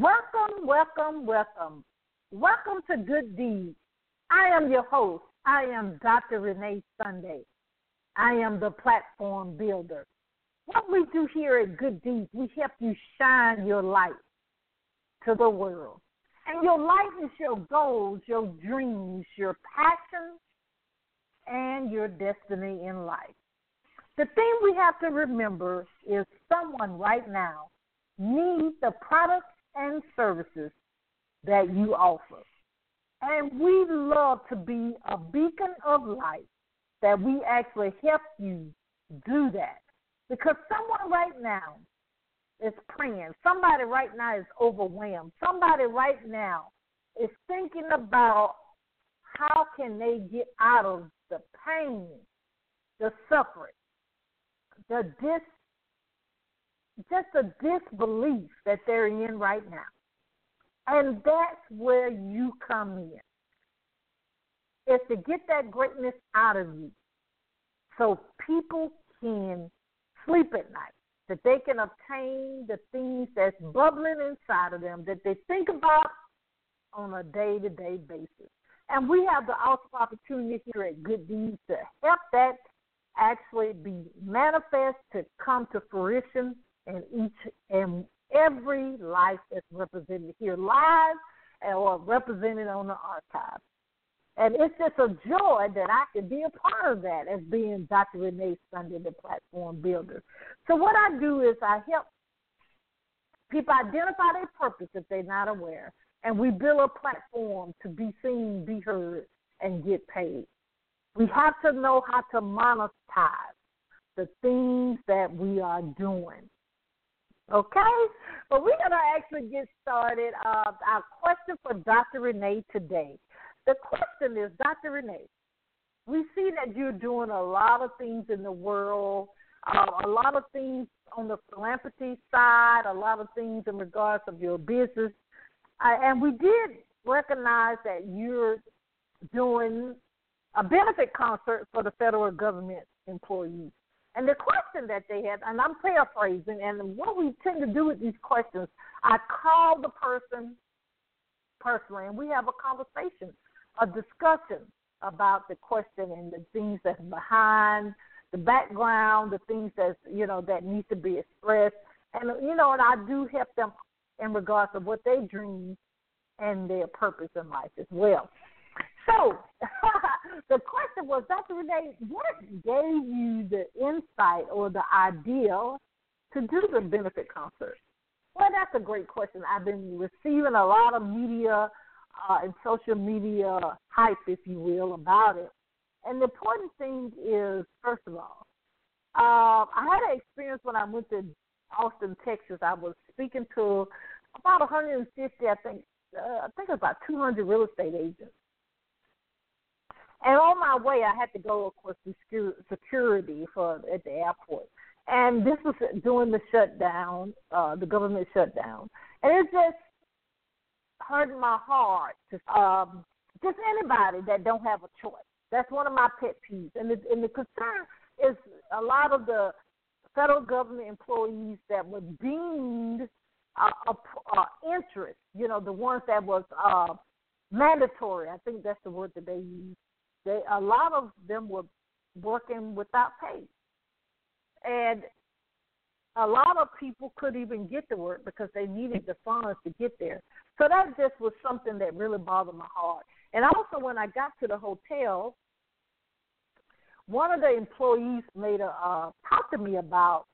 Welcome, welcome, welcome. Welcome to Good Deeds. I am your host. I am Dr. Renee Sunday. I am the platform builder. What we do here at Good Deeds, we help you shine your light to the world. And your light is your goals, your dreams, your passions, and your destiny in life. The thing we have to remember is someone right now needs the products and services that you offer. And we love to be a beacon of light that we actually help you do that. Because someone right now is praying. Somebody right now is overwhelmed. Somebody right now is thinking about how can they get out of the pain, the suffering, the dis just the disbelief that they're in right now. And that's where you come in. Is to get that greatness out of you so people can sleep at night, that they can obtain the things that's bubbling inside of them that they think about on a day to day basis. And we have the awesome opportunity here at Good Deeds to help that actually be manifest to come to fruition in each and every life that's represented here live or represented on the archive. And it's just a joy that I can be a part of that as being Dr. Renee Sunday, the platform builder. So what I do is I help people identify their purpose if they're not aware, and we build a platform to be seen, be heard, and get paid. We have to know how to monetize the things that we are doing. Okay? But we're going to actually get started. Uh, our question for Dr. Renee today. The question is, Dr. Renee, we see that you're doing a lot of things in the world, uh, a lot of things on the philanthropy side, a lot of things in regards of your business. Uh, and we did recognize that you're doing a benefit concert for the federal government employees. And the question that they had, and I'm paraphrasing, and what we tend to do with these questions, I call the person personally, and we have a conversation, a discussion about the question and the things that's behind the background, the things that you know that need to be expressed, and you know, and I do help them in regards to what they dream and their purpose in life as well. So the question was, Dr. Renee, what gave you the insight or the idea to do the benefit concert? Well, that's a great question. I've been receiving a lot of media uh, and social media hype, if you will, about it. And the important thing is, first of all, uh, I had an experience when I went to Austin, Texas. I was speaking to about 150, I think, uh, I think it was about 200 real estate agents and on my way, I had to go, of course, to security for at the airport. And this was during the shutdown, uh, the government shutdown, and it just hurt my heart to um, just anybody that don't have a choice. That's one of my pet peeves, and the, and the concern is a lot of the federal government employees that were deemed uh, uh, interest, you know, the ones that was uh, mandatory. I think that's the word that they use they a lot of them were working without pay, and a lot of people couldn't even get to work because they needed the funds to get there. So that just was something that really bothered my heart. And also, when I got to the hotel, one of the employees made a uh, talk to me about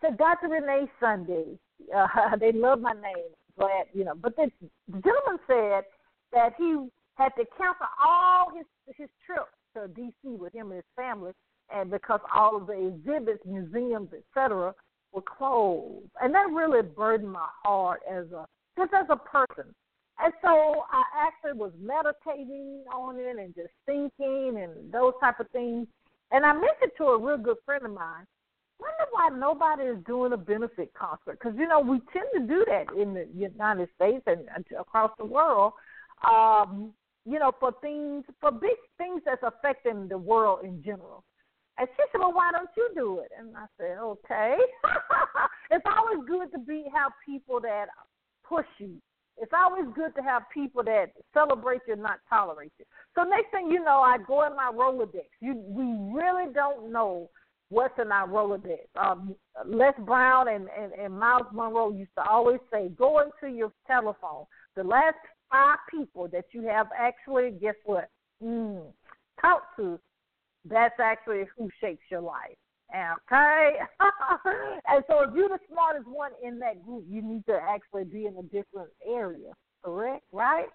said Dr. Renee Sunday. Uh, they love my name, glad you know. But the, the gentleman said that he had to cancel all his his trips to D.C. with him and his family, and because all of the exhibits, museums, etc., were closed, and that really burdened my heart as a just as a person. And so I actually was meditating on it and just thinking and those type of things. And I mentioned to a real good friend of mine, wonder why nobody is doing a benefit concert because you know we tend to do that in the United States and across the world. Um, you know, for things, for big things that's affecting the world in general. And she said, "Well, why don't you do it?" And I said, "Okay." it's always good to be have people that push you. It's always good to have people that celebrate you not tolerate you. So next thing you know, I go in my Rolodex. You, we really don't know what's in our Rolodex. Um, Les Brown and, and, and Myles Munroe used to always say, go into your telephone. The last five people that you have actually, guess what? Mm, to, that's actually who shapes your life. Okay? and so if you're the smartest one in that group, you need to actually be in a different area. Correct? Right?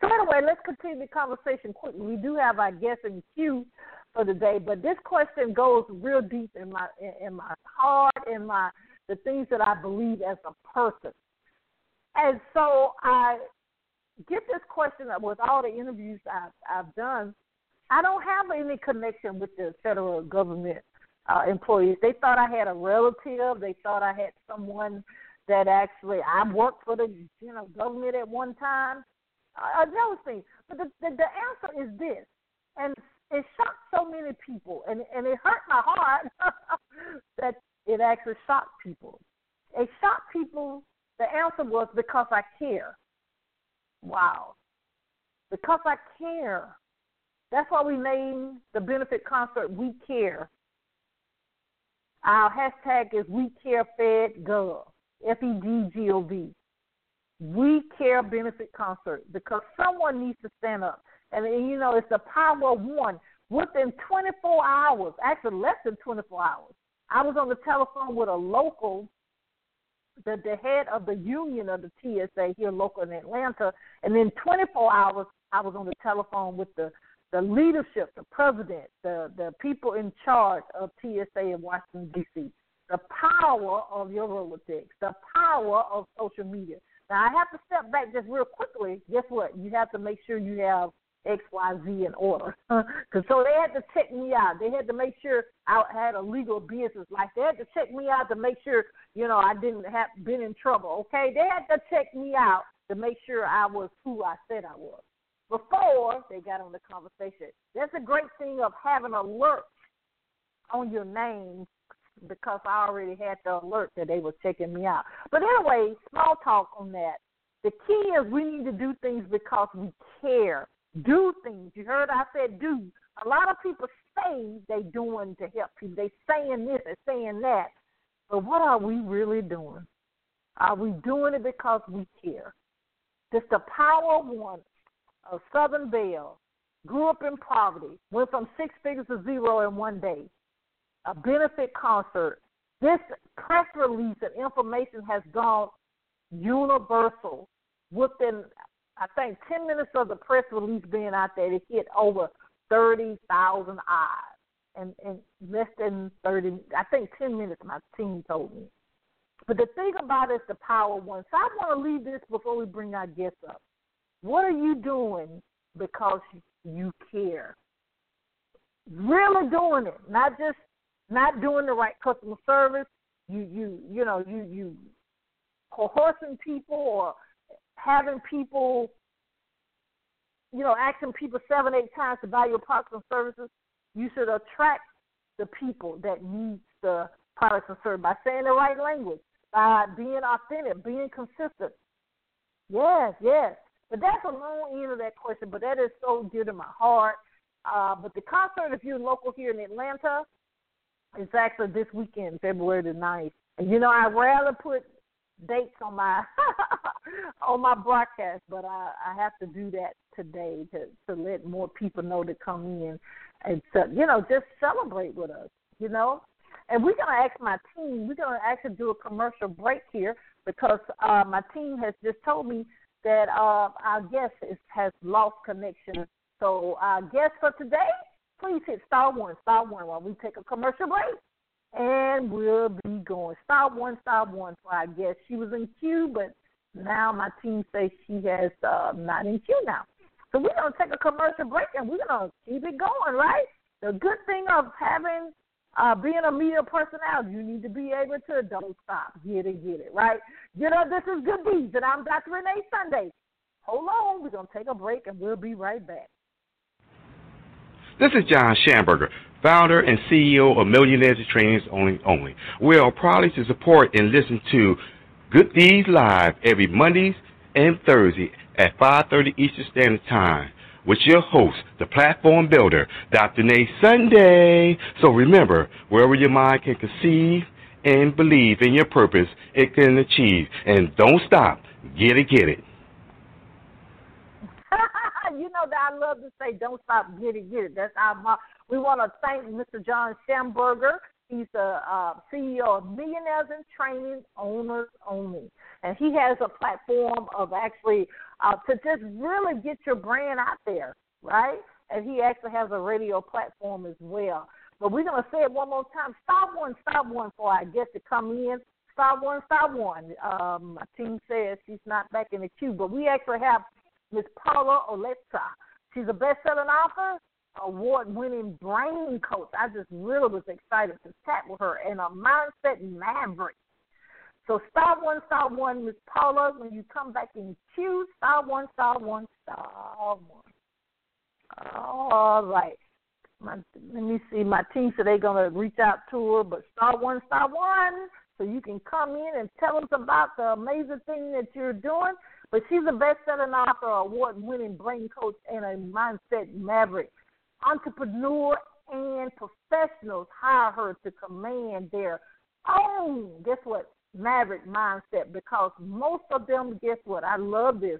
So anyway, let's continue the conversation quickly. We do have our guest in queue for the day, but this question goes real deep in my in my heart, in my the things that I believe as a person. And so I get this question with all the interviews I've, I've done. I don't have any connection with the federal government uh, employees. They thought I had a relative. They thought I had someone that actually I worked for the you know government at one time. Uh, those things. But the, the the answer is this, and it shocked so many people, and and it hurt my heart that it actually shocked people. It shocked people. The answer was because I care. Wow, because I care. That's why we named the benefit concert "We Care." Our hashtag is We Care Fed Gov, F E D G O V. We Care Benefit Concert because someone needs to stand up. And, and you know, it's the power of one. Within 24 hours, actually less than 24 hours, I was on the telephone with a local, the, the head of the union of the TSA here local in Atlanta. And then 24 hours, I was on the telephone with the the leadership, the president, the, the people in charge of TSA in Washington, D.C., the power of your Rolodex, the power of social media. Now, I have to step back just real quickly. Guess what? You have to make sure you have X, Y, Z in order. So they had to check me out. They had to make sure I had a legal business. Like they had to check me out to make sure, you know, I didn't have been in trouble. Okay, they had to check me out to make sure I was who I said I was before they got on the conversation. That's a great thing of having alert on your name because I already had the alert that they were checking me out. But anyway, small talk on that. The key is we need to do things because we care. Do things. You heard I said do. A lot of people say they doing to help people. They saying this and saying that. But what are we really doing? Are we doing it because we care? Just the power of one of Southern Belle, grew up in poverty, went from six figures to zero in one day, a benefit concert. This press release and information has gone universal within, I think, 10 minutes of the press release being out there, it hit over 30,000 eyes. And, and less than 30, I think 10 minutes, my team told me. But the thing about it is the power one. So I want to leave this before we bring our guests up. What are you doing because you care? Really doing it, not just not doing the right customer service. You you you know you you coercing people or having people you know asking people seven eight times to buy your products and services. You should attract the people that need the products and services by saying the right language, by being authentic, being consistent. Yes, yes. But that's a long end of that question, but that is so dear to my heart. Uh, but the concert, if you're local here in Atlanta, is actually this weekend, February the 9th. And you know, I'd rather put dates on my on my broadcast, but I, I have to do that today to to let more people know to come in and to, you know just celebrate with us, you know. And we're gonna ask my team. We're gonna actually do a commercial break here because uh, my team has just told me that uh, our guest is, has lost connection. So our guest for today, please hit star one, star one while we take a commercial break. And we'll be going star one, star one for I guess She was in queue, but now my team says she has uh, not in queue now. So we're gonna take a commercial break and we're gonna keep it going, right? The good thing of having uh, being a media personality, you need to be able to don't stop, get it, get it, right? You know, this is Good Deeds, and I'm Dr. Renee Sunday. Hold on, we're to take a break, and we'll be right back. This is John Schamberger, founder and CEO of Millionaires Trainings Only Only. We are proud to support and listen to Good Deeds Live every Mondays and Thursday at 5.30 Eastern Standard Time with your host, the platform builder, Dr. Renee Sunday. So remember, wherever your mind can conceive and believe in your purpose, it can achieve. And don't stop. Get it, get it. You know that I love to say, "Don't stop, get it, get it." That's our. We want to thank Mr. John Schamberger. He's the uh, CEO of Millionaires in Training Owners Only, and he has a platform of actually uh, to just really get your brand out there, right? And he actually has a radio platform as well. But we're gonna say it one more time. Stop one, stop one for our guest to come in. Stop one, stop one. Um, my team says she's not back in the queue, but we actually have Miss Paula Oleska. She's a best-selling author, award-winning brain coach. I just really was excited to chat with her and a mindset maverick. So star one, star one, Miss Paula. When you come back in queue, star one, star one, star one. All right. My, let me see. My team said they're gonna reach out to her, but star one, star one, so you can come in and tell us about the amazing thing that you're doing. But she's a best-selling author, award-winning brain coach, and a mindset maverick. Entrepreneur and professionals hire her to command their own, guess what, maverick mindset because most of them, guess what, I love this,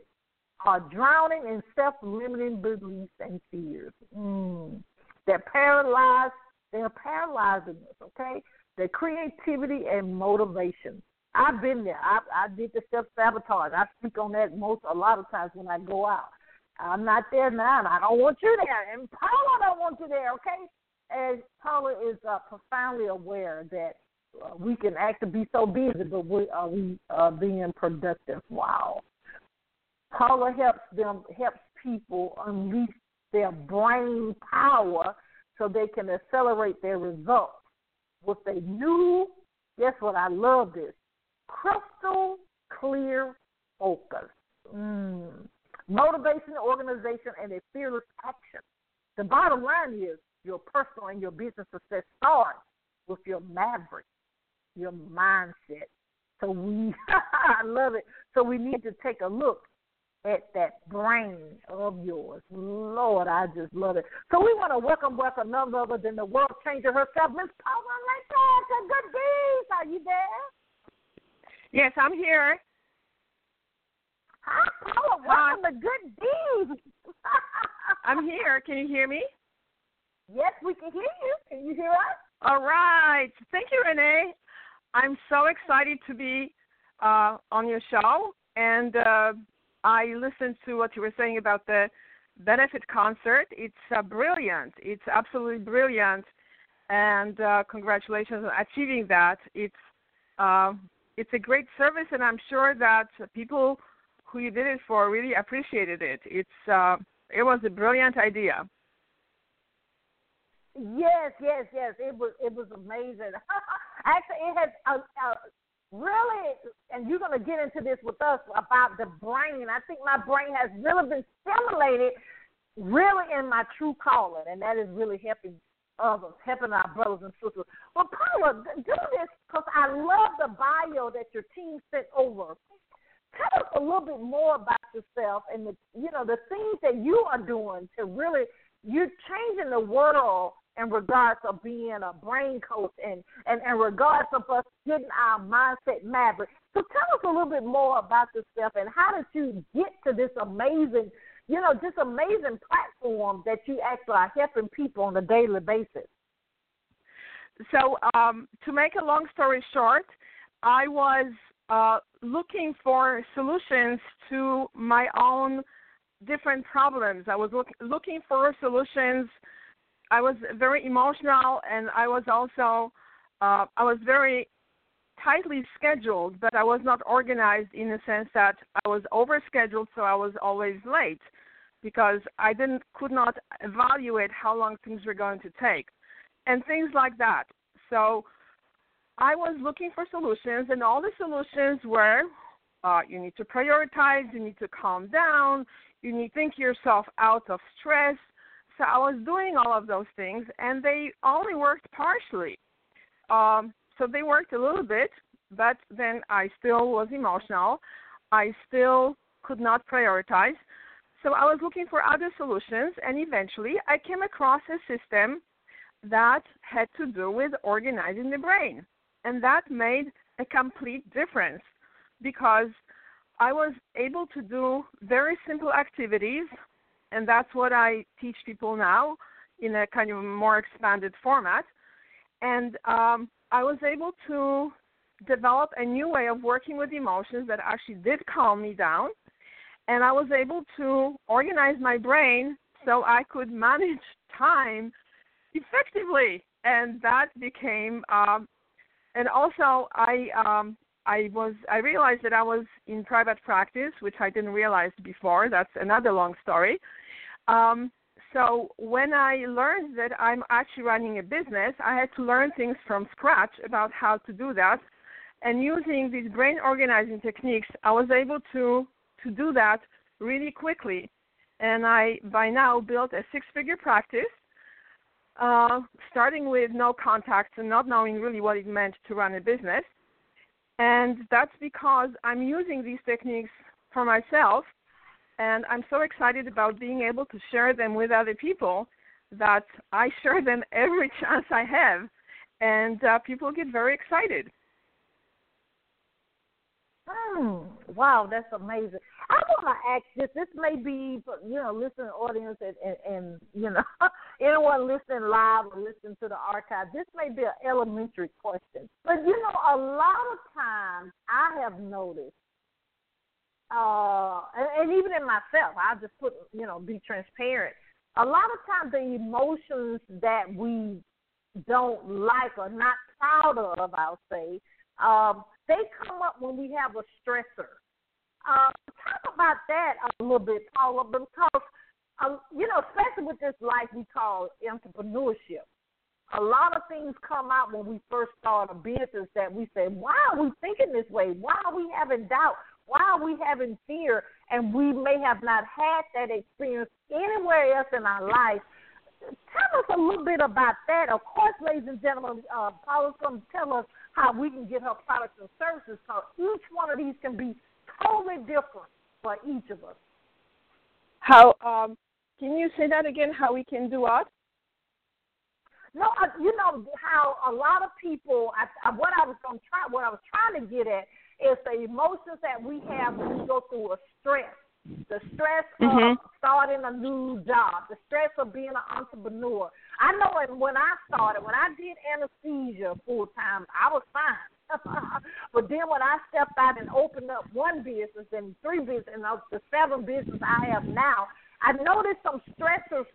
are drowning in self-limiting beliefs and fears. Mm. They're paralyzed. They're paralyzing us, okay? Their creativity and motivation. I've been there. I, I did the self sabotage. I speak on that most a lot of times when I go out. I'm not there now, and I don't want you there. And Paula don't want you there, okay? And Paula is uh, profoundly aware that uh, we can actually be so busy, but we are we uh, being productive. Wow. Paula helps them helps people unleash their brain power so they can accelerate their results with a new. Guess what? I love this crystal clear focus. Mm. Motivation, organization, and a fearless action. The bottom line is your personal and your business success starts with your maverick, your mindset. So we, I love it. So we need to take a look at that brain of yours. Lord, I just love it. So we want to welcome, welcome none other than the world changer herself, Miss Paula Oleska. Good days. Are you there? Yes, I'm here. Hi, Paula. Welcome to Good Deeds. I'm here. Can you hear me? Yes, we can hear you. Can you hear us? All right. Thank you, Renee. I'm so excited to be uh, on your show, and uh, I listened to what you were saying about the benefit concert. It's uh, brilliant. It's absolutely brilliant, and uh, congratulations on achieving that. It's uh, it's a great service, and I'm sure that people who you did it for really appreciated it. It's uh, it was a brilliant idea. Yes, yes, yes. It was it was amazing. Actually, it has uh, uh, really, and you're going to get into this with us about the brain. I think my brain has really been stimulated, really in my true calling, and that is really helping others, helping our brothers and sisters. But Paula, do this because I love the bio that your team sent over. Tell us a little bit more about yourself and the you know the things that you are doing to really you're changing the world in regards of being a brain coach and and in regards of us getting our mindset maverick. So tell us a little bit more about yourself and how did you get to this amazing you know, just amazing platform that you actually are helping people on a daily basis. So, um, to make a long story short, I was uh, looking for solutions to my own different problems. I was look, looking for solutions. I was very emotional, and I was also uh, I was very tightly scheduled, but I was not organized in the sense that I was overscheduled, so I was always late because I didn't could not evaluate how long things were going to take, and things like that. So I was looking for solutions, and all the solutions were uh, you need to prioritize, you need to calm down, you need to think yourself out of stress. so I was doing all of those things, and they only worked partially. Um, so they worked a little bit, but then I still was emotional. I still could not prioritize. So I was looking for other solutions, and eventually I came across a system that had to do with organizing the brain. And that made a complete difference because I was able to do very simple activities, and that's what I teach people now in a kind of more expanded format. And um, I was able to develop a new way of working with emotions that actually did calm me down. And I was able to organize my brain so I could manage time effectively. And that became, um, and also I, um, I was, I realized that I was in private practice, which I didn't realize before. That's another long story. Um, so when I learned that I'm actually running a business, I had to learn things from scratch about how to do that and using these brain organizing techniques, I was able to to do that really quickly. And I by now built a six-figure practice, uh, starting with no contacts and not knowing really what it meant to run a business. And that's because I'm using these techniques for myself, and I'm so excited about being able to share them with other people that I share them every chance I have, and uh, people get very excited. Hmm. Wow, that's amazing. I want to ask this. This may be, you know, listening audience and, and, and you know, anyone listening live or listening to the archive. This may be an elementary question, but you know, a lot of times I have noticed, uh, and, and even in myself, I just put, you know, be transparent. A lot of times, the emotions that we don't like or not proud of, I'll say, um, they come up when we have a stressor. Uh, talk about that a little bit, Paula, because uh, you know, especially with this life we call entrepreneurship, a lot of things come out when we first start a business that we say, "Why are we thinking this way? Why are we having doubt? Why are we having fear?" And we may have not had that experience anywhere else in our life. Tell us a little bit about that. Of course, ladies and gentlemen, uh, Paula's going to tell us how we can get her products and services. So each one of these can be totally different for each of us. How um, can you say that again? How we can do what? No, uh, you know how a lot of people. I, what I was going to try, what I was trying to get at is the emotions that we have when we go through a stress the stress mm-hmm. of starting a new job, the stress of being an entrepreneur. I know it when I started, when I did anesthesia full time, I was fine. but then when I stepped out and opened up one business and three business and the seven business I have now, I noticed some stressors.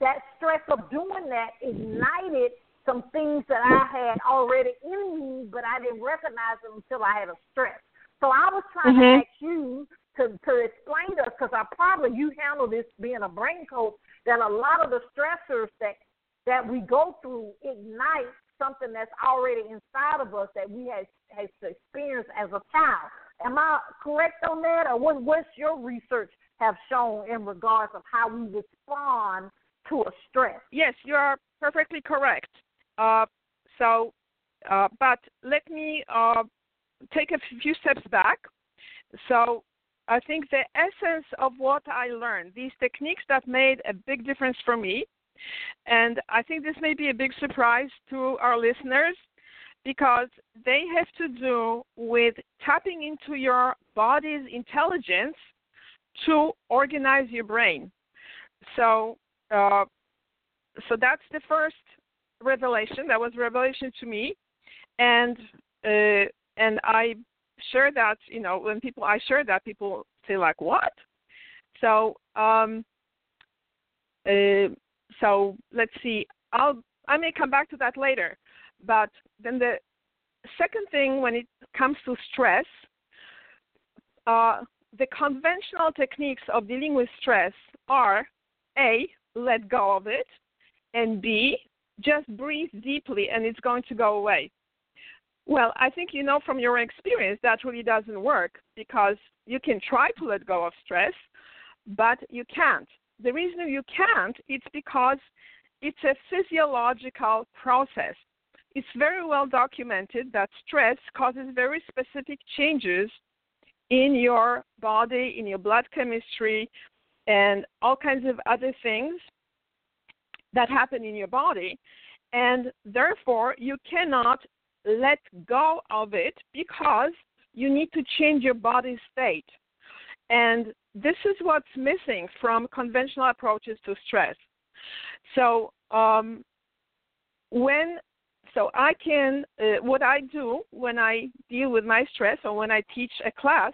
That stress of doing that ignited some things that I had already in me, but I didn't recognize them until I had a stress. So I was trying mm-hmm. to ask you to to explain to us because I probably you handle this being a brain coach that a lot of the stressors that that we go through ignite something that's already inside of us that we have has experienced as a child. Am I correct on that, or what? What's your research have shown in regards of how we respond to a stress? Yes, you are perfectly correct. Uh, so, uh, but let me uh, take a few steps back. So, I think the essence of what I learned, these techniques that made a big difference for me, and I think this may be a big surprise to our listeners because they have to do with tapping into your body's intelligence to organize your brain. So, uh, so that's the first revelation. That was revelation to me, and uh, and I share that, you know, when people I share that, people say like, "What?" So, um, uh, so let's see. I'll I may come back to that later, but then the second thing when it comes to stress, uh, the conventional techniques of dealing with stress are a let go of it, and b just breathe deeply and it's going to go away. Well, I think you know from your experience that really doesn't work because you can try to let go of stress, but you can't. the reason you can't it's because it's a physiological process. It's very well documented that stress causes very specific changes in your body, in your blood chemistry, and all kinds of other things that happen in your body. And therefore, you cannot let go of it because you need to change your body state. And this is what's missing from conventional approaches to stress. So, um, when so I can uh, what I do when I deal with my stress or when I teach a class,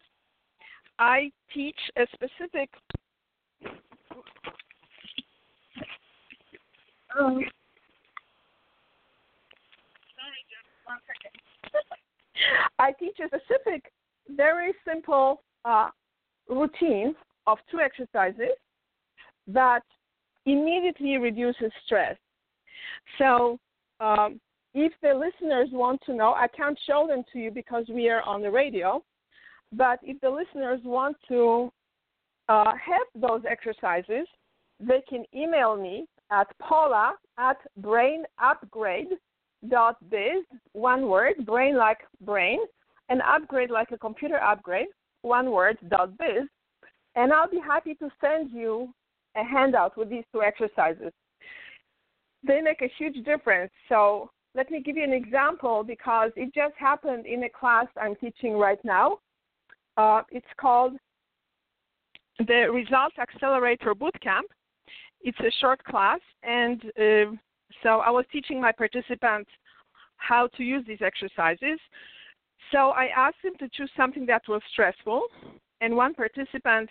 I teach a specific. Um, I teach a specific, very simple uh, routine of two exercises that immediately reduces stress. So, um, if the listeners want to know, I can't show them to you because we are on the radio, but if the listeners want to uh, have those exercises, they can email me at paula at brainupgrade.biz, one word, brain like brain, and upgrade like a computer upgrade, one word, dot biz, and I'll be happy to send you a handout with these two exercises. They make a huge difference. So let me give you an example because it just happened in a class I'm teaching right now. Uh, it's called the Results Accelerator Bootcamp. It's a short class, and uh, so I was teaching my participants how to use these exercises. So I asked them to choose something that was stressful, and one participant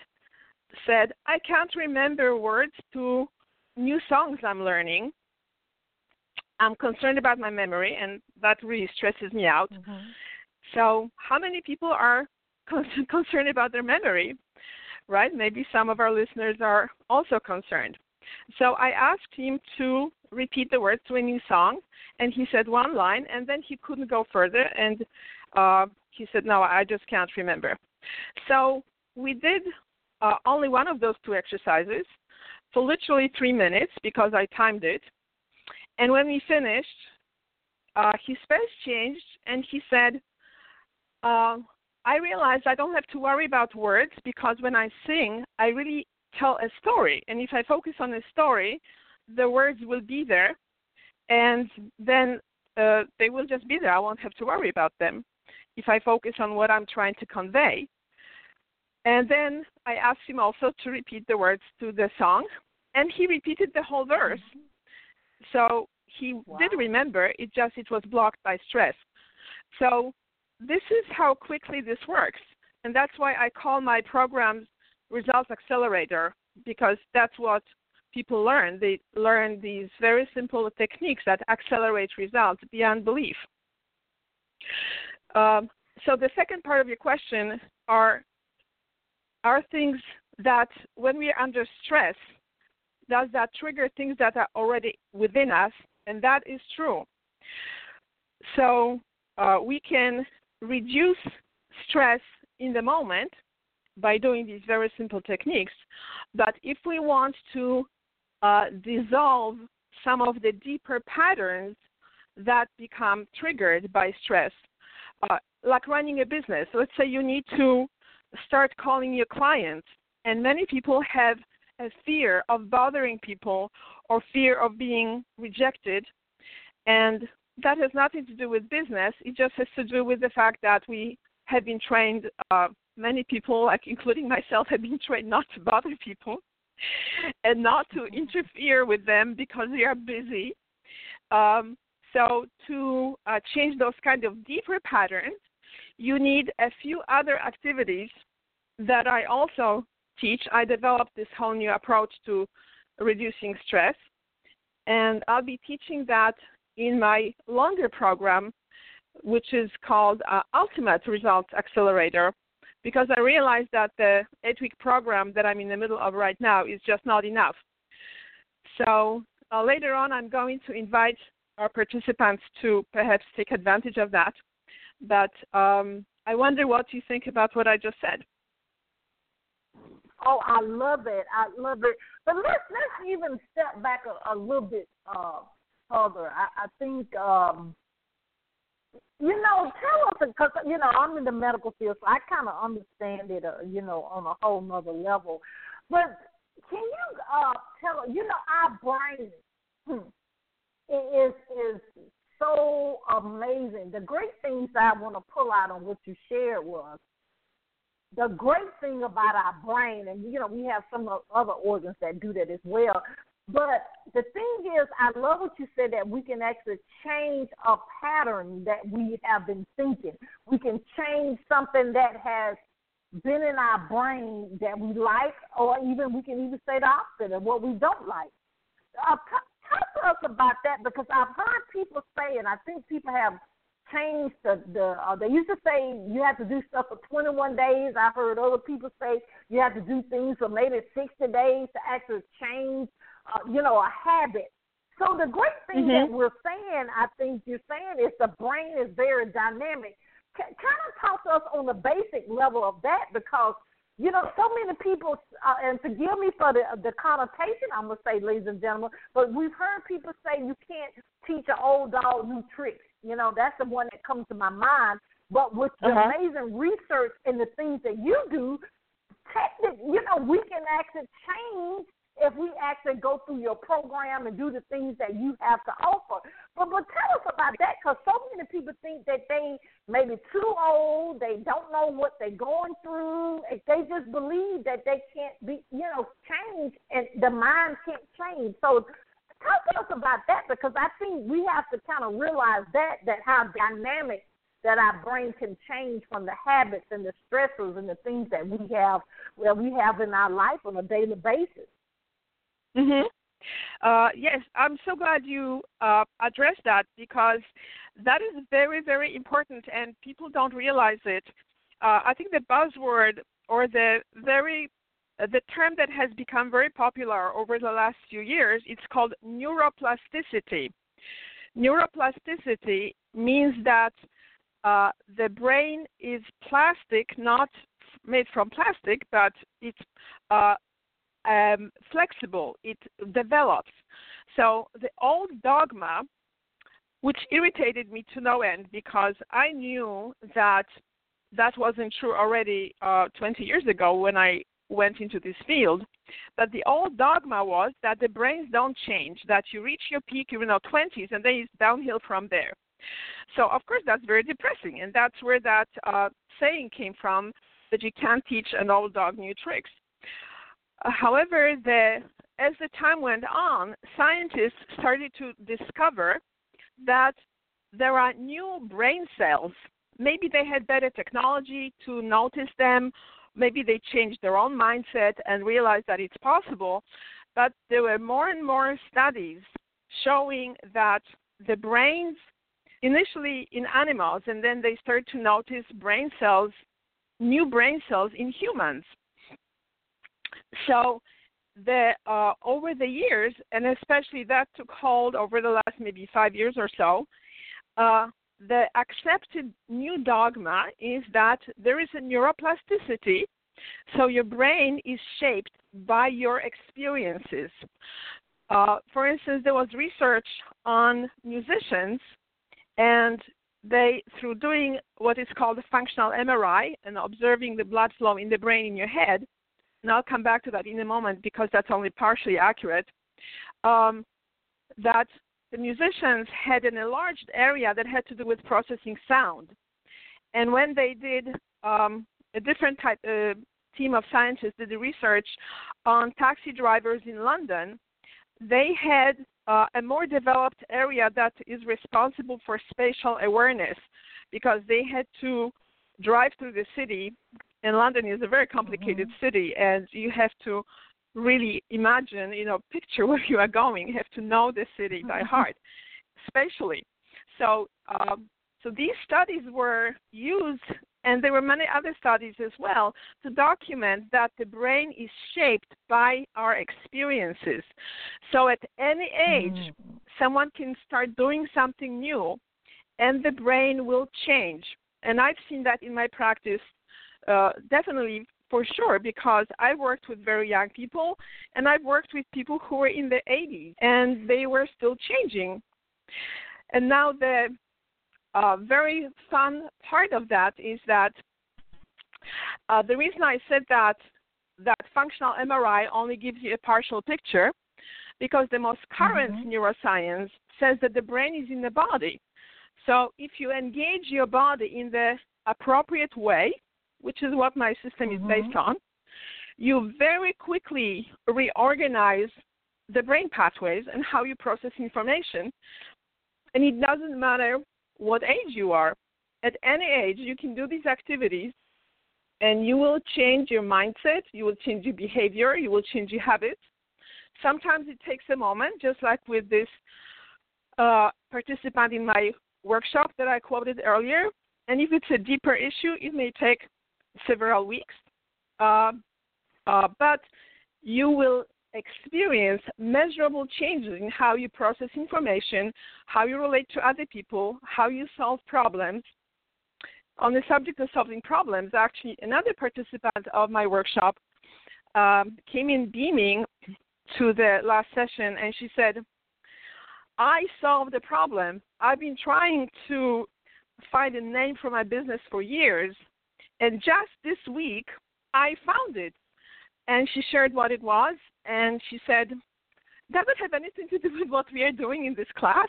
said, I can't remember words to new songs I'm learning. I'm concerned about my memory, and that really stresses me out. Mm-hmm. So, how many people are con- concerned about their memory? Right? Maybe some of our listeners are also concerned. So, I asked him to repeat the words to a new song, and he said one line, and then he couldn't go further, and uh, he said, No, I just can't remember. So, we did uh, only one of those two exercises for literally three minutes because I timed it. And when we finished, uh, his face changed and he said, uh, I realized I don't have to worry about words because when I sing, I really tell a story. And if I focus on a story, the words will be there and then uh, they will just be there. I won't have to worry about them if I focus on what I'm trying to convey. And then I asked him also to repeat the words to the song, and he repeated the whole verse. So he wow. did remember. It just it was blocked by stress. So this is how quickly this works, and that's why I call my programs results accelerator because that's what people learn. They learn these very simple techniques that accelerate results beyond belief. Um, so the second part of your question are are things that when we are under stress, does that trigger things that are already within us? And that is true. So uh, we can reduce stress in the moment by doing these very simple techniques. But if we want to uh, dissolve some of the deeper patterns that become triggered by stress, uh, like running a business, let's say you need to start calling your clients. And many people have a fear of bothering people or fear of being rejected. And that has nothing to do with business. It just has to do with the fact that we have been trained, uh, many people, like including myself, have been trained not to bother people and not to interfere with them because they are busy. Um, so to uh, change those kind of deeper patterns, you need a few other activities that I also teach. I developed this whole new approach to reducing stress, and I'll be teaching that in my longer program, which is called uh, Ultimate Results Accelerator, because I realized that the eight week program that I'm in the middle of right now is just not enough. So uh, later on, I'm going to invite our participants to perhaps take advantage of that. But um, I wonder what you think about what I just said. Oh, I love it. I love it. But let's let's even step back a, a little bit uh, further. I, I think um, you know, tell us because you know I'm in the medical field, so I kind of understand it. Uh, you know, on a whole nother level. But can you uh, tell you know our brain hmm, is is so amazing. The great things I want to pull out on what you shared was the great thing about our brain, and you know, we have some other organs that do that as well. But the thing is, I love what you said that we can actually change a pattern that we have been thinking. We can change something that has been in our brain that we like, or even we can even say the opposite of what we don't like. Uh, talk to us about that because I've heard people say, and I think people have changed the the. Uh, they used to say you have to do stuff for 21 days. I've heard other people say you have to do things for maybe 60 days to actually change, uh, you know, a habit. So the great thing mm-hmm. that we're saying, I think you're saying, is the brain is very dynamic. C- kind of talk to us on the basic level of that because you know, so many people, uh, and forgive me for the the connotation I'm gonna say, ladies and gentlemen, but we've heard people say you can't teach an old dog new tricks. You know, that's the one that comes to my mind. But with the uh-huh. amazing research and the things that you do, technically, you know, we can actually change if we actually go through your program and do the things that you have to offer. But but tell us about that because so many people think that they may be too old, they don't know what they're going through, they just believe that they can't be, you know, change and the mind can't change. So talk to us about that because I think we have to kind of realize that that how dynamic that our brain can change from the habits and the stressors and the things that we have that we have in our life on a daily basis. Mhm. Uh, yes, I'm so glad you uh, addressed that because that is very, very important, and people don't realize it. Uh, I think the buzzword or the very the term that has become very popular over the last few years it's called neuroplasticity. Neuroplasticity means that uh, the brain is plastic, not made from plastic, but it's uh, um, flexible, it develops. So the old dogma, which irritated me to no end because I knew that that wasn't true already uh, 20 years ago when I went into this field. But the old dogma was that the brains don't change, that you reach your peak, you're in your 20s, and then it's downhill from there. So, of course, that's very depressing. And that's where that uh, saying came from that you can't teach an old dog new tricks. However, the, as the time went on, scientists started to discover that there are new brain cells. Maybe they had better technology to notice them. Maybe they changed their own mindset and realized that it's possible. But there were more and more studies showing that the brains, initially in animals, and then they started to notice brain cells, new brain cells in humans. So the uh, over the years, and especially that took hold over the last maybe five years or so, uh, the accepted new dogma is that there is a neuroplasticity, so your brain is shaped by your experiences. Uh, for instance, there was research on musicians, and they, through doing what is called a functional MRI and observing the blood flow in the brain in your head, and I'll come back to that in a moment because that's only partially accurate, um, that the musicians had an enlarged area that had to do with processing sound. And when they did um, a different type uh, team of scientists did the research on taxi drivers in London, they had uh, a more developed area that is responsible for spatial awareness because they had to drive through the city and London is a very complicated mm-hmm. city, and you have to really imagine, you know, picture where you are going. You have to know the city by heart, spatially. So, um, so these studies were used, and there were many other studies as well, to document that the brain is shaped by our experiences. So, at any age, mm-hmm. someone can start doing something new, and the brain will change. And I've seen that in my practice uh, definitely for sure because I've worked with very young people and I've worked with people who were in their 80s and they were still changing. And now the uh, very fun part of that is that uh, the reason I said that that functional MRI only gives you a partial picture because the most current mm-hmm. neuroscience says that the brain is in the body. So if you engage your body in the appropriate way, which is what my system mm-hmm. is based on, you very quickly reorganize the brain pathways and how you process information. And it doesn't matter what age you are. At any age, you can do these activities and you will change your mindset, you will change your behavior, you will change your habits. Sometimes it takes a moment, just like with this uh, participant in my workshop that I quoted earlier. And if it's a deeper issue, it may take several weeks. Uh, uh, but you will experience measurable changes in how you process information, how you relate to other people, how you solve problems. On the subject of solving problems, actually, another participant of my workshop um, came in beaming to the last session and she said, I solved a problem. I've been trying to find a name for my business for years, and just this week I found it. And she shared what it was, and she said, Does it have anything to do with what we are doing in this class?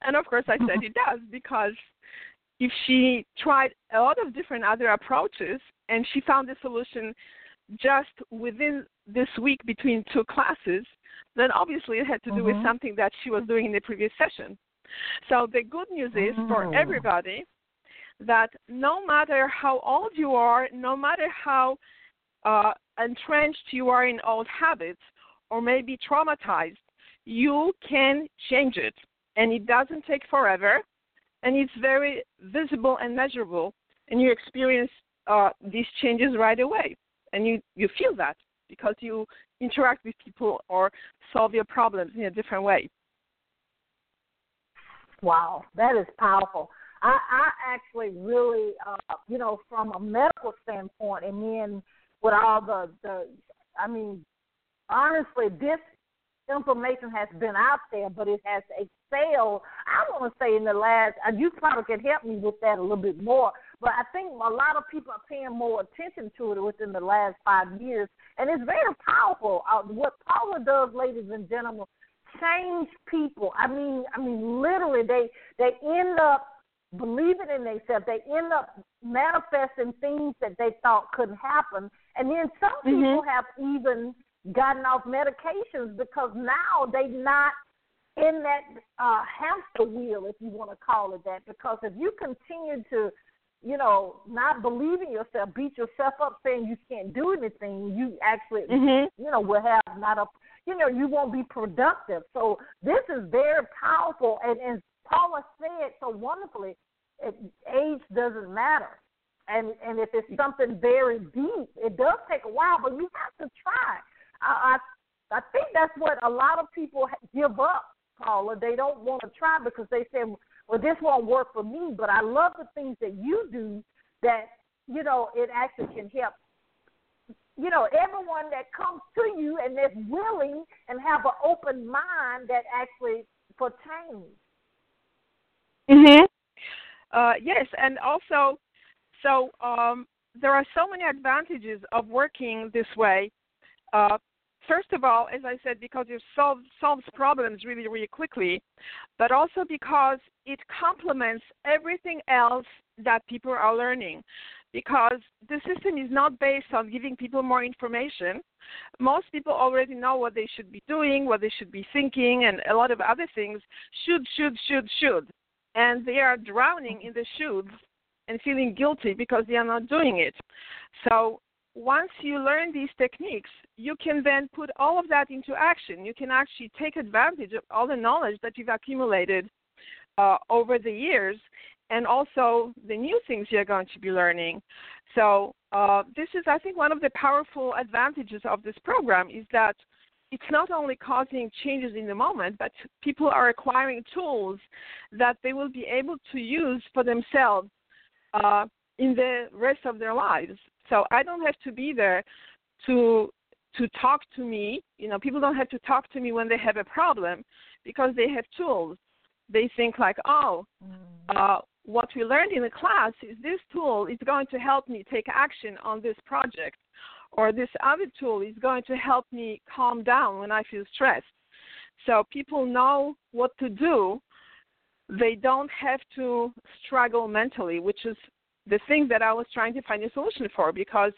And of course, I said it does because if she tried a lot of different other approaches and she found a solution just within this week between two classes, then obviously it had to do mm-hmm. with something that she was doing in the previous session. So the good news is mm-hmm. for everybody that no matter how old you are, no matter how uh, entrenched you are in old habits or maybe traumatized, you can change it. And it doesn't take forever, and it's very visible and measurable, and you experience uh, these changes right away. And you, you feel that because you interact with people or solve your problems in a different way. Wow, that is powerful. I, I actually really, uh, you know, from a medical standpoint, and then with all the, the, I mean, honestly, this information has been out there, but it has excelled. I want to say in the last, and you probably can help me with that a little bit more. But I think a lot of people are paying more attention to it within the last five years, and it's very powerful. Uh, what Paula does, ladies and gentlemen, change people. I mean, I mean, literally, they they end up believing in themselves. They end up manifesting things that they thought couldn't happen, and then some mm-hmm. people have even gotten off medications because now they're not in that uh, hamster wheel, if you want to call it that. Because if you continue to you know, not believing yourself, beat yourself up, saying you can't do anything, you actually, mm-hmm. you know, will have not a, you know, you won't be productive. So this is very powerful, and and Paula said so wonderfully, it, age doesn't matter, and and if it's something very deep, it does take a while, but you have to try. I I, I think that's what a lot of people give up, Paula. They don't want to try because they say well, this won't work for me, but I love the things that you do that, you know, it actually can help, you know, everyone that comes to you and that's willing and have an open mind that actually for Mhm. Uh, yes, and also, so um, there are so many advantages of working this way. Uh, First of all, as I said, because it solves, solves problems really, really quickly, but also because it complements everything else that people are learning. Because the system is not based on giving people more information. Most people already know what they should be doing, what they should be thinking, and a lot of other things should, should, should, should. And they are drowning in the shoulds and feeling guilty because they are not doing it. So once you learn these techniques, you can then put all of that into action. You can actually take advantage of all the knowledge that you've accumulated uh, over the years and also the new things you're going to be learning. So, uh, this is, I think, one of the powerful advantages of this program is that it's not only causing changes in the moment, but people are acquiring tools that they will be able to use for themselves uh, in the rest of their lives. So I don't have to be there to to talk to me. You know, people don't have to talk to me when they have a problem because they have tools. They think like, oh, mm. uh, what we learned in the class is this tool is going to help me take action on this project, or this other tool is going to help me calm down when I feel stressed. So people know what to do. They don't have to struggle mentally, which is the thing that I was trying to find a solution for because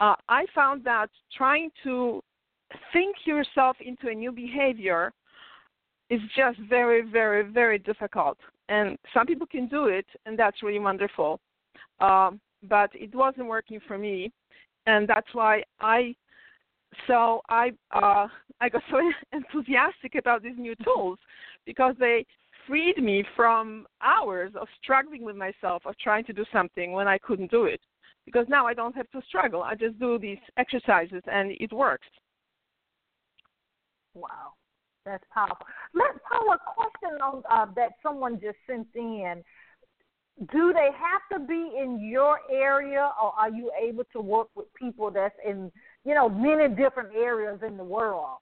uh, I found that trying to think yourself into a new behavior is just very, very, very difficult. And some people can do it, and that's really wonderful. Um, but it wasn't working for me, and that's why I. So I uh, I got so enthusiastic about these new tools because they freed me from hours of struggling with myself of trying to do something when I couldn't do it because now I don't have to struggle. I just do these exercises and it works. Wow, that's powerful. Let's Paula, a question on uh, that someone just sent in. Do they have to be in your area, or are you able to work with people that's in, you know, many different areas in the world?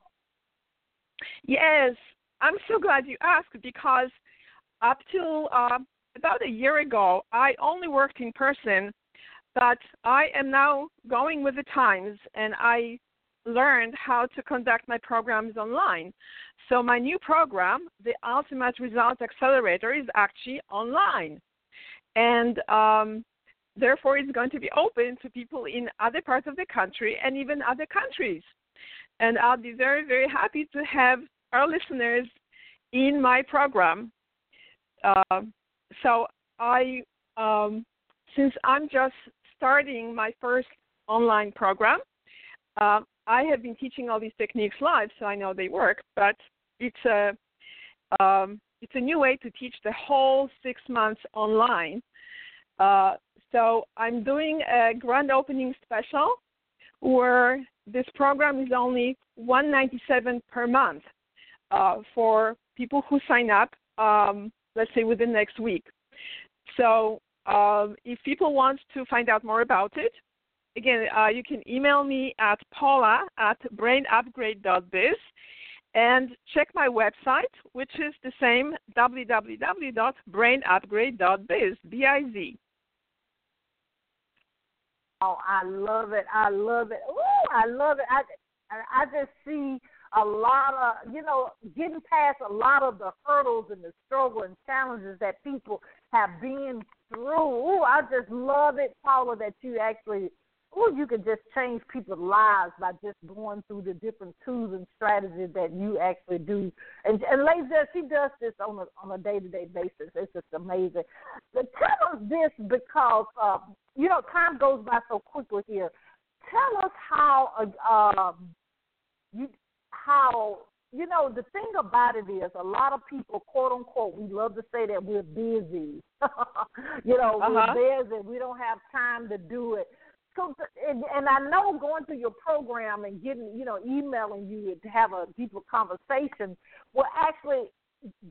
Yes, I'm so glad you asked because up till uh, about a year ago, I only worked in person but I am now going with the times and I learned how to conduct my programs online. So my new program, the Ultimate Results Accelerator, is actually online. And um, therefore it's going to be open to people in other parts of the country and even other countries. And I'll be very, very happy to have our listeners in my program. Uh, so I, um, since I'm just starting my first online program. Uh, I have been teaching all these techniques live, so I know they work. But it's a um, it's a new way to teach the whole six months online. Uh, so I'm doing a grand opening special where this program is only 197 per month uh, for people who sign up, um, let's say within next week. So um, if people want to find out more about it, again, uh, you can email me at paula at brainupgrade.biz and check my website, which is the same www.brainupgrade.biz, B-I-Z. Oh, I love it. I love it. Ooh, I love it. I, I just see a lot of, you know, getting past a lot of the hurdles and the struggle and challenges that people have been through. Ooh, I just love it, Paula, that you actually, ooh, you could just change people's lives by just going through the different tools and strategies that you actually do. And and Laser, she does this on a on a day to day basis. It's just amazing. But tell us this because uh, you know time goes by so quickly here. Tell us how uh, um, you how you know, the thing about it is a lot of people, quote unquote, we love to say that we're busy. you know, uh-huh. we're busy. We don't have time to do it. So, and, and I know going through your program and getting, you know, emailing you to have a deeper conversation will actually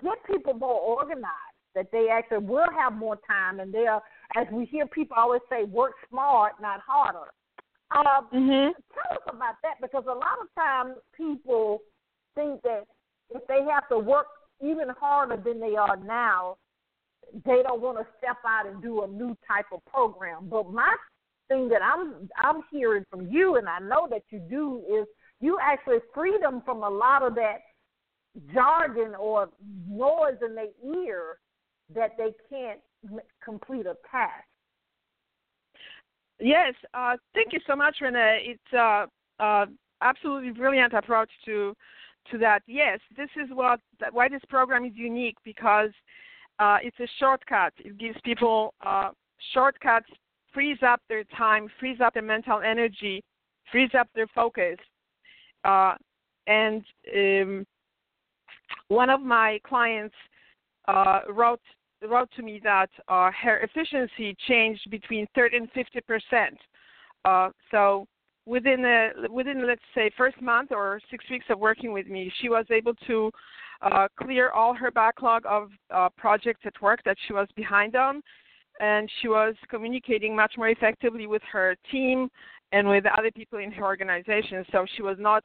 get people more organized. That they actually will have more time, and they're, as we hear people always say, work smart, not harder. Um, mm-hmm. Tell us about that because a lot of times people think that if they have to work even harder than they are now, they don't want to step out and do a new type of program. But my thing that I'm I'm hearing from you, and I know that you do, is you actually free them from a lot of that jargon or noise in their ear that they can't complete a task. Yes, uh, thank you so much, Renee. It's uh, uh, absolutely brilliant approach to to that, yes, this is what why this program is unique because uh, it's a shortcut. It gives people uh, shortcuts, frees up their time, frees up their mental energy, frees up their focus. Uh, and um, one of my clients uh, wrote wrote to me that uh, her efficiency changed between 30 and 50 percent. Uh, so within a, within let's say first month or six weeks of working with me, she was able to uh, clear all her backlog of uh, projects at work that she was behind on, and she was communicating much more effectively with her team and with other people in her organization. So she was not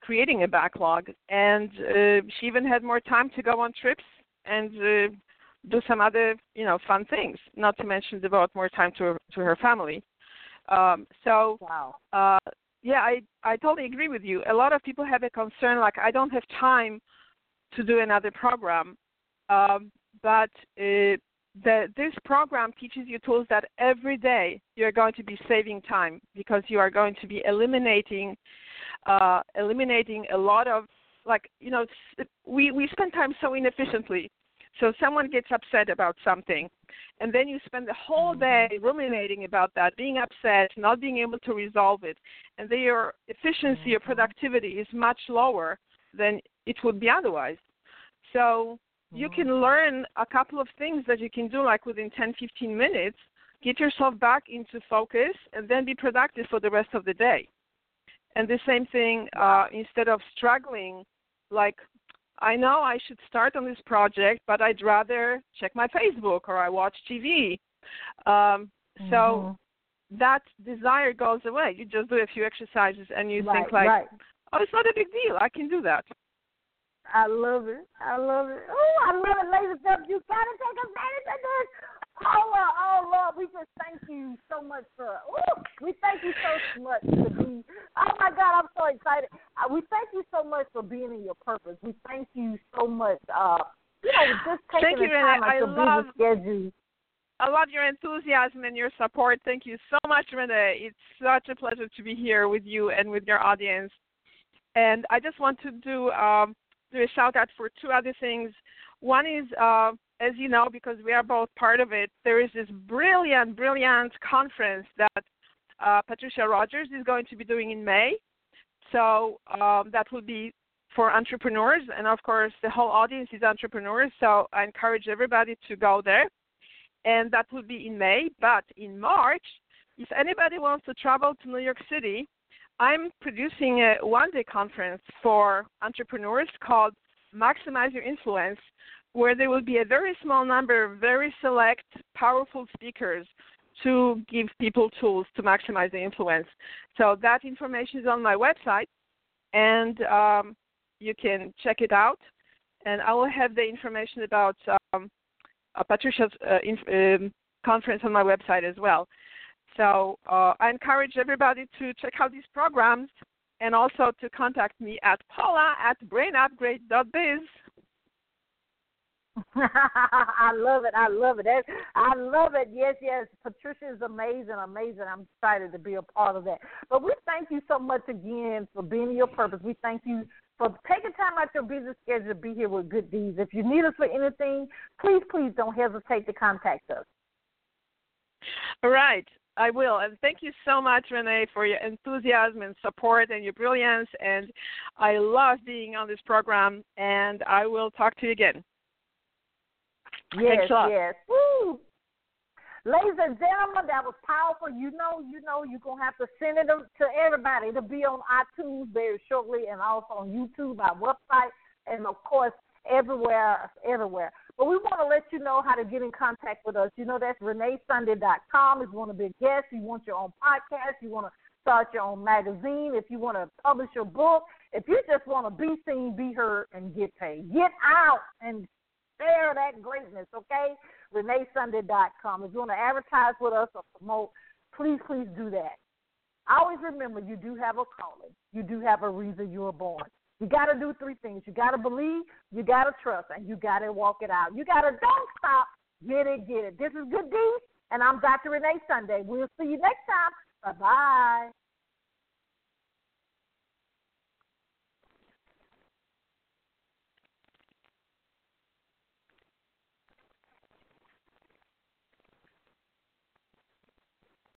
creating a backlog, and uh, she even had more time to go on trips and uh, do some other, you know, fun things. Not to mention devote more time to to her family. Um, so, wow. uh, yeah, I I totally agree with you. A lot of people have a concern like I don't have time to do another program, um, but uh, the, this program teaches you tools that every day you're going to be saving time because you are going to be eliminating uh, eliminating a lot of like you know we we spend time so inefficiently so someone gets upset about something and then you spend the whole day mm-hmm. ruminating about that being upset not being able to resolve it and then your efficiency or mm-hmm. productivity is much lower than it would be otherwise so you can mm-hmm. learn a couple of things that you can do like within 10 15 minutes get yourself back into focus and then be productive for the rest of the day and the same thing uh, instead of struggling like i know i should start on this project but i'd rather check my facebook or i watch tv um, mm-hmm. so that desire goes away you just do a few exercises and you right, think like right. oh it's not a big deal i can do that I love it. I love it. Oh, I love it, ladies and gentlemen. You gotta take advantage of this. Oh, Lord, oh Lord, we just thank you so much for. Ooh, we thank you so much to be. Oh my God, I'm so excited. Uh, we thank you so much for being in your purpose. We thank you so much. Uh, you know, just taking thank you, the time out your busy schedule. I love your enthusiasm and your support. Thank you so much, Renee. It's such a pleasure to be here with you and with your audience. And I just want to do um, do a shout out for two other things. One is, uh, as you know, because we are both part of it, there is this brilliant, brilliant conference that uh, Patricia Rogers is going to be doing in May. So um, that will be for entrepreneurs, and of course, the whole audience is entrepreneurs. So I encourage everybody to go there, and that will be in May. But in March, if anybody wants to travel to New York City, I'm producing a one day conference for entrepreneurs called Maximize Your Influence, where there will be a very small number of very select, powerful speakers to give people tools to maximize their influence. So that information is on my website, and um, you can check it out. And I will have the information about um, uh, Patricia's uh, inf- um, conference on my website as well. So uh, I encourage everybody to check out these programs and also to contact me at paula at brainupgrade.biz. I love it. I love it. I love it. Yes, yes. Patricia is amazing, amazing. I'm excited to be a part of that. But we thank you so much again for being your purpose. We thank you for taking time out your busy schedule to be here with Good Deeds. If you need us for anything, please, please don't hesitate to contact us. All right. I will. And thank you so much, Renee, for your enthusiasm and support and your brilliance. And I love being on this program. And I will talk to you again. Yes, yes. Woo. Ladies and gentlemen, that was powerful. You know, you know, you're gonna have to send it to everybody. It'll be on iTunes very shortly, and also on YouTube, our website, and of course everywhere, everywhere. But we want to let you know how to get in contact with us. You know, that's reneesunday.com. If you want to be a guest, you want your own podcast, you want to start your own magazine, if you want to publish your book, if you just want to be seen, be heard, and get paid. Get out and share that greatness, okay? ReneeSunday.com. If you want to advertise with us or promote, please, please do that. Always remember you do have a calling. You do have a reason you were born. You got to do three things. You got to believe, you got to trust, and you got to walk it out. You got to don't stop. Get it, get it. This is Good Deeds, and I'm Dr. Renee Sunday. We'll see you next time. Bye bye.